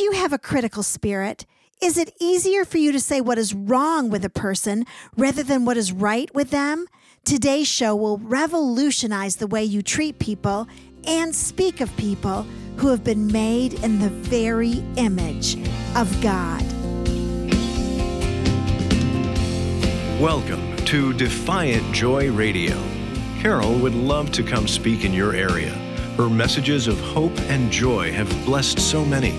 Do you have a critical spirit? Is it easier for you to say what is wrong with a person rather than what is right with them? Today's show will revolutionize the way you treat people and speak of people who have been made in the very image of God. Welcome to Defiant Joy Radio. Carol would love to come speak in your area. Her messages of hope and joy have blessed so many.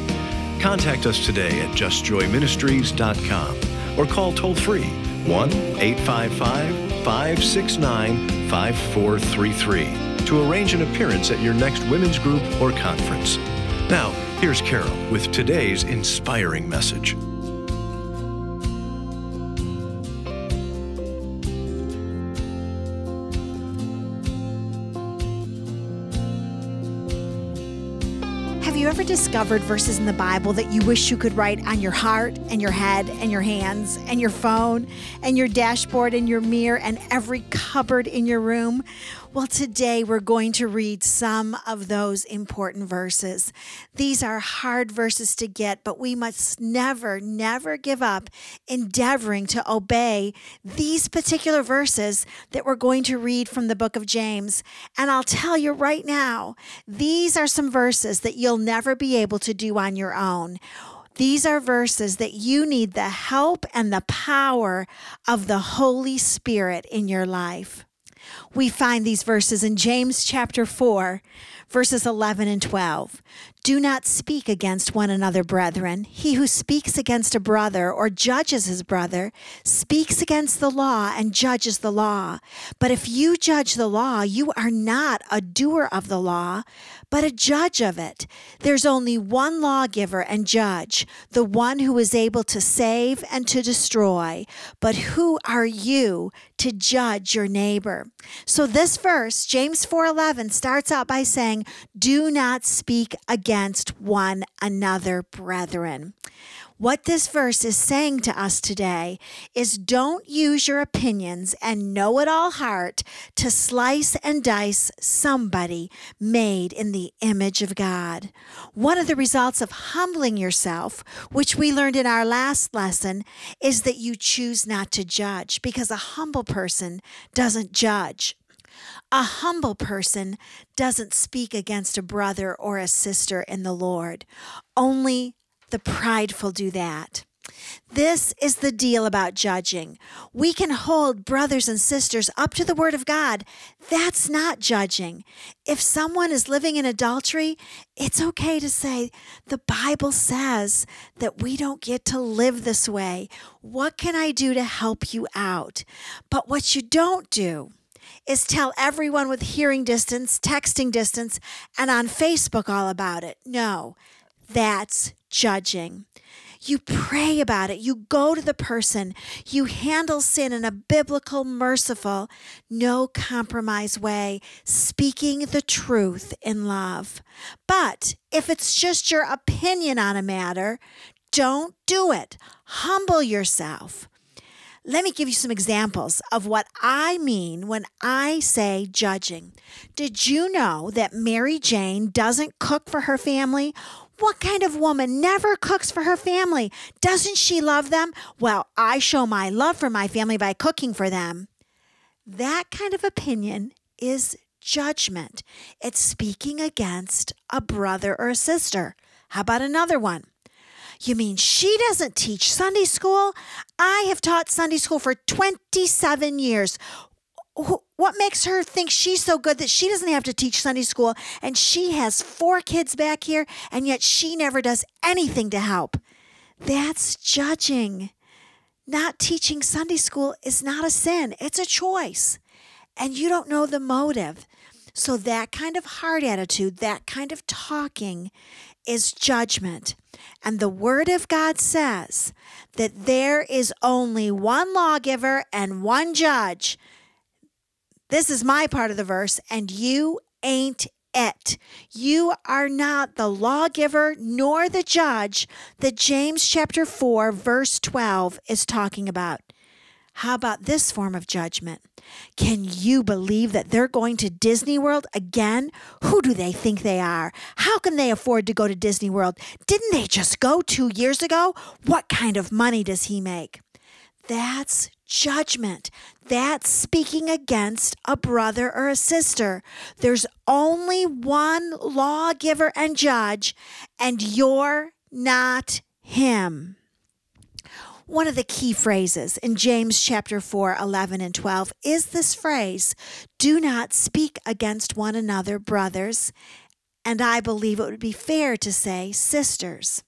Contact us today at justjoyministries.com or call toll free 1 855 569 5433 to arrange an appearance at your next women's group or conference. Now, here's Carol with today's inspiring message. You ever discovered verses in the Bible that you wish you could write on your heart and your head and your hands and your phone and your dashboard and your mirror and every cupboard in your room? Well, today we're going to read some of those important verses. These are hard verses to get, but we must never, never give up endeavoring to obey these particular verses that we're going to read from the book of James. And I'll tell you right now, these are some verses that you'll never be able to do on your own. These are verses that you need the help and the power of the Holy Spirit in your life. We find these verses in James chapter 4, verses 11 and 12. Do not speak against one another, brethren. He who speaks against a brother or judges his brother speaks against the law and judges the law. But if you judge the law, you are not a doer of the law, but a judge of it. There's only one lawgiver and judge, the one who is able to save and to destroy. But who are you to judge your neighbor? So this verse, James 4:11 starts out by saying, "Do not speak against against one another, brethren. What this verse is saying to us today is don't use your opinions and know it all heart to slice and dice somebody made in the image of God. One of the results of humbling yourself, which we learned in our last lesson, is that you choose not to judge because a humble person doesn't judge. A humble person doesn't speak against a brother or a sister in the Lord. Only the prideful do that. This is the deal about judging. We can hold brothers and sisters up to the Word of God. That's not judging. If someone is living in adultery, it's okay to say, The Bible says that we don't get to live this way. What can I do to help you out? But what you don't do, is tell everyone with hearing distance, texting distance, and on Facebook all about it. No, that's judging. You pray about it. You go to the person. You handle sin in a biblical, merciful, no compromise way, speaking the truth in love. But if it's just your opinion on a matter, don't do it. Humble yourself. Let me give you some examples of what I mean when I say judging. Did you know that Mary Jane doesn't cook for her family? What kind of woman never cooks for her family? Doesn't she love them? Well, I show my love for my family by cooking for them. That kind of opinion is judgment. It's speaking against a brother or a sister. How about another one? You mean she doesn't teach Sunday school? I have taught Sunday school for 27 years. What makes her think she's so good that she doesn't have to teach Sunday school and she has four kids back here and yet she never does anything to help? That's judging. Not teaching Sunday school is not a sin, it's a choice. And you don't know the motive. So, that kind of heart attitude, that kind of talking is judgment. And the Word of God says that there is only one lawgiver and one judge. This is my part of the verse, and you ain't it. You are not the lawgiver nor the judge that James chapter 4, verse 12 is talking about. How about this form of judgment? Can you believe that they're going to Disney World again? Who do they think they are? How can they afford to go to Disney World? Didn't they just go two years ago? What kind of money does he make? That's judgment. That's speaking against a brother or a sister. There's only one lawgiver and judge, and you're not him. One of the key phrases in James chapter 4, 11 and 12 is this phrase, do not speak against one another, brothers. And I believe it would be fair to say, sisters.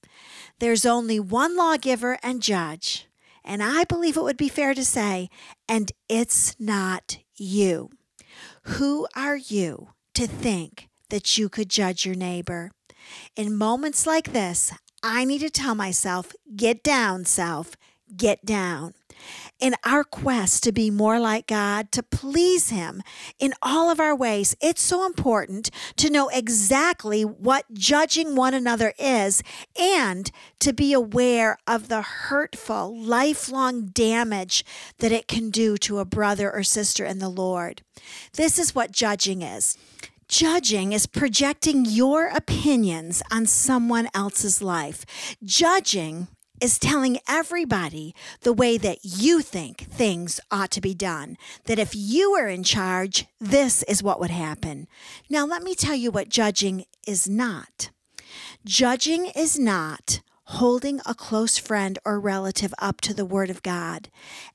There's only one lawgiver and judge. And I believe it would be fair to say, and it's not you. Who are you to think that you could judge your neighbor? In moments like this, I need to tell myself, get down, self, get down in our quest to be more like God, to please Him in all of our ways, it's so important to know exactly what judging one another is and to be aware of the hurtful, lifelong damage that it can do to a brother or sister in the Lord. This is what judging is. Judging is projecting your opinions on someone else's life. Judging is telling everybody the way that you think things ought to be done. That if you were in charge, this is what would happen. Now, let me tell you what judging is not. Judging is not holding a close friend or relative up to the Word of God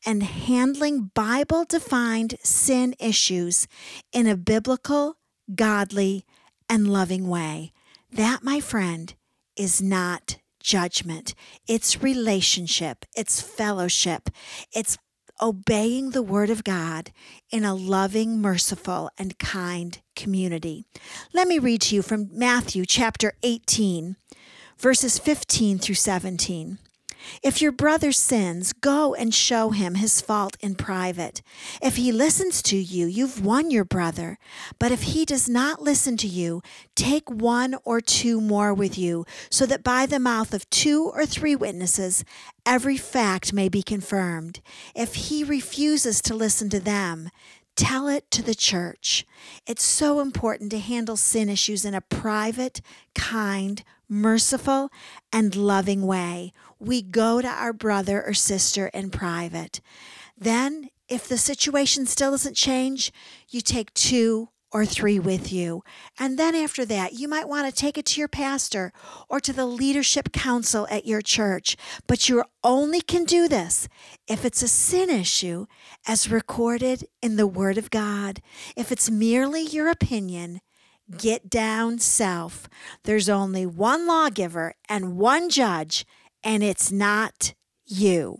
and handling Bible defined sin issues in a biblical, godly, and loving way. That, my friend, is not judgment, it's relationship, it's fellowship, it's obeying the word of God in a loving, merciful, and kind community. Let me read to you from Matthew chapter 18, verses 15 through 17. If your brother sins, go and show him his fault in private. If he listens to you, you've won your brother. But if he does not listen to you, take one or two more with you, so that by the mouth of two or three witnesses, every fact may be confirmed. If he refuses to listen to them, Tell it to the church. It's so important to handle sin issues in a private, kind, merciful, and loving way. We go to our brother or sister in private. Then, if the situation still doesn't change, you take two or three with you. And then after that, you might want to take it to your pastor or to the leadership council at your church. But you only can do this if it's a sin issue as recorded in the Word of God. If it's merely your opinion, get down self. There's only one lawgiver and one judge, and it's not you.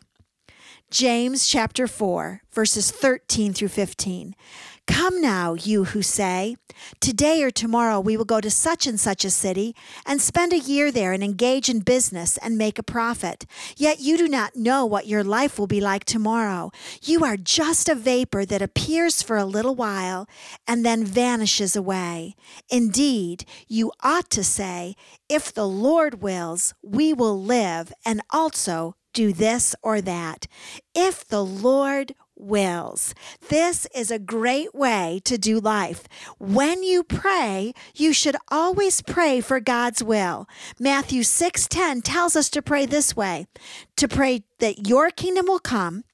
James chapter 4, verses 13 through 15. Come now, you who say, Today or tomorrow we will go to such and such a city and spend a year there and engage in business and make a profit. Yet you do not know what your life will be like tomorrow. You are just a vapor that appears for a little while and then vanishes away. Indeed, you ought to say, If the Lord wills, we will live and also do this or that. If the Lord wills. This is a great way to do life. When you pray, you should always pray for God's will. Matthew 6:10 tells us to pray this way, to pray that your kingdom will come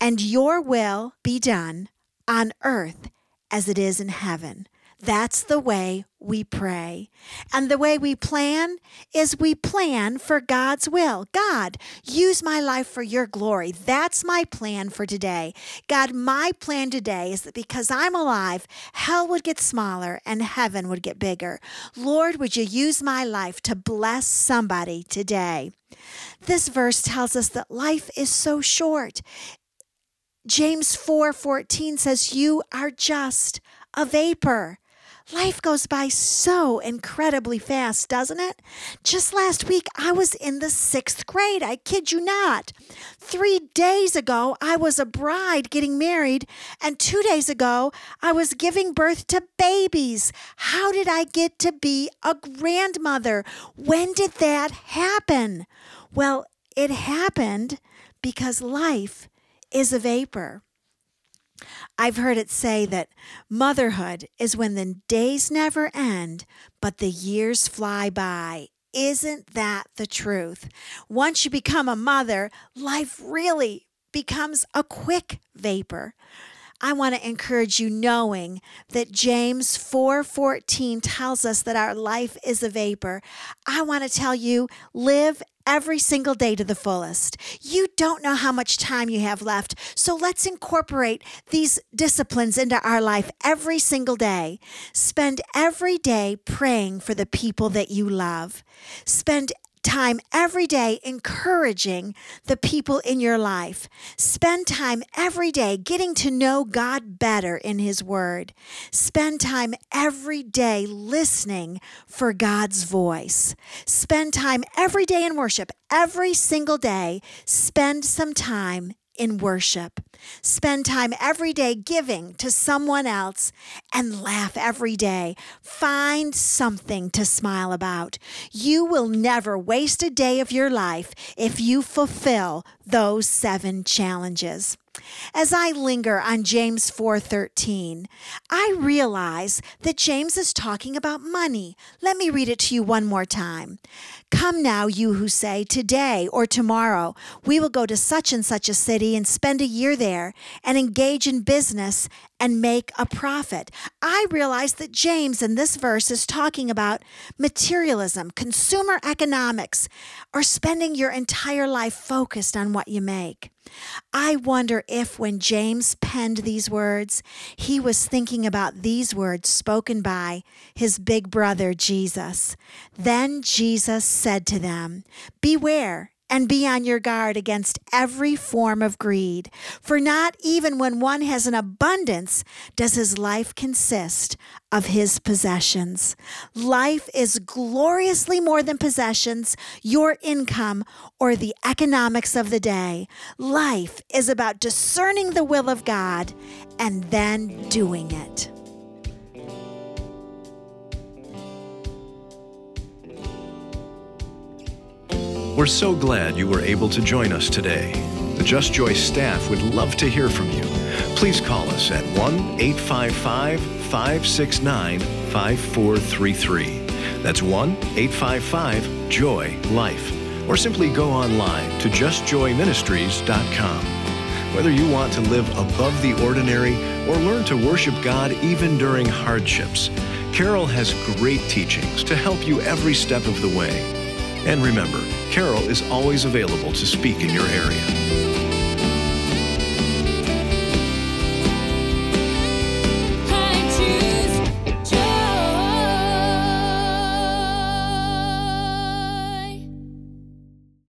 and your will be done on earth as it is in heaven. That's the way we pray. And the way we plan is we plan for God's will. God, use my life for your glory. That's my plan for today. God, my plan today is that because I'm alive, hell would get smaller and heaven would get bigger. Lord, would you use my life to bless somebody today? This verse tells us that life is so short. James 4:14 says you are just a vapor. Life goes by so incredibly fast, doesn't it? Just last week, I was in the sixth grade. I kid you not. Three days ago, I was a bride getting married, and two days ago, I was giving birth to babies. How did I get to be a grandmother? When did that happen? Well, it happened because life is a vapor. I've heard it say that motherhood is when the days never end, but the years fly by. Isn't that the truth? Once you become a mother, life really becomes a quick vapor. I want to encourage you knowing that James 4:14 tells us that our life is a vapor. I want to tell you live every single day to the fullest. You don't know how much time you have left, so let's incorporate these disciplines into our life every single day. Spend every day praying for the people that you love. Spend time every day encouraging the people in your life. Spend time every day getting to know God better in His Word. Spend time every day listening for God's voice. Spend time every day in worship. Every single day, spend some time in worship. Spend time every day giving to someone else and laugh every day. Find something to smile about. You will never waste a day of your life if you fulfill those seven challenges. As I linger on James 4:13, I realize that James is talking about money. Let me read it to you one more time. Come now, you who say, Today or tomorrow we will go to such and such a city and spend a year there and engage in business and make a profit. I realize that James in this verse is talking about materialism, consumer economics, or spending your entire life focused on what you make. I wonder if when James penned these words, he was thinking about these words spoken by his big brother Jesus. Then Jesus said to them, Beware and be on your guard against every form of greed. For not even when one has an abundance does his life consist of his possessions. Life is gloriously more than possessions, your income, or the economics of the day. Life is about discerning the will of God and then doing it. We're so glad you were able to join us today. The Just Joy staff would love to hear from you. Please call us at 1 855 569 5433. That's 1 855 Joy Life. Or simply go online to justjoyministries.com. Whether you want to live above the ordinary or learn to worship God even during hardships, Carol has great teachings to help you every step of the way. And remember, Carol is always available to speak in your area.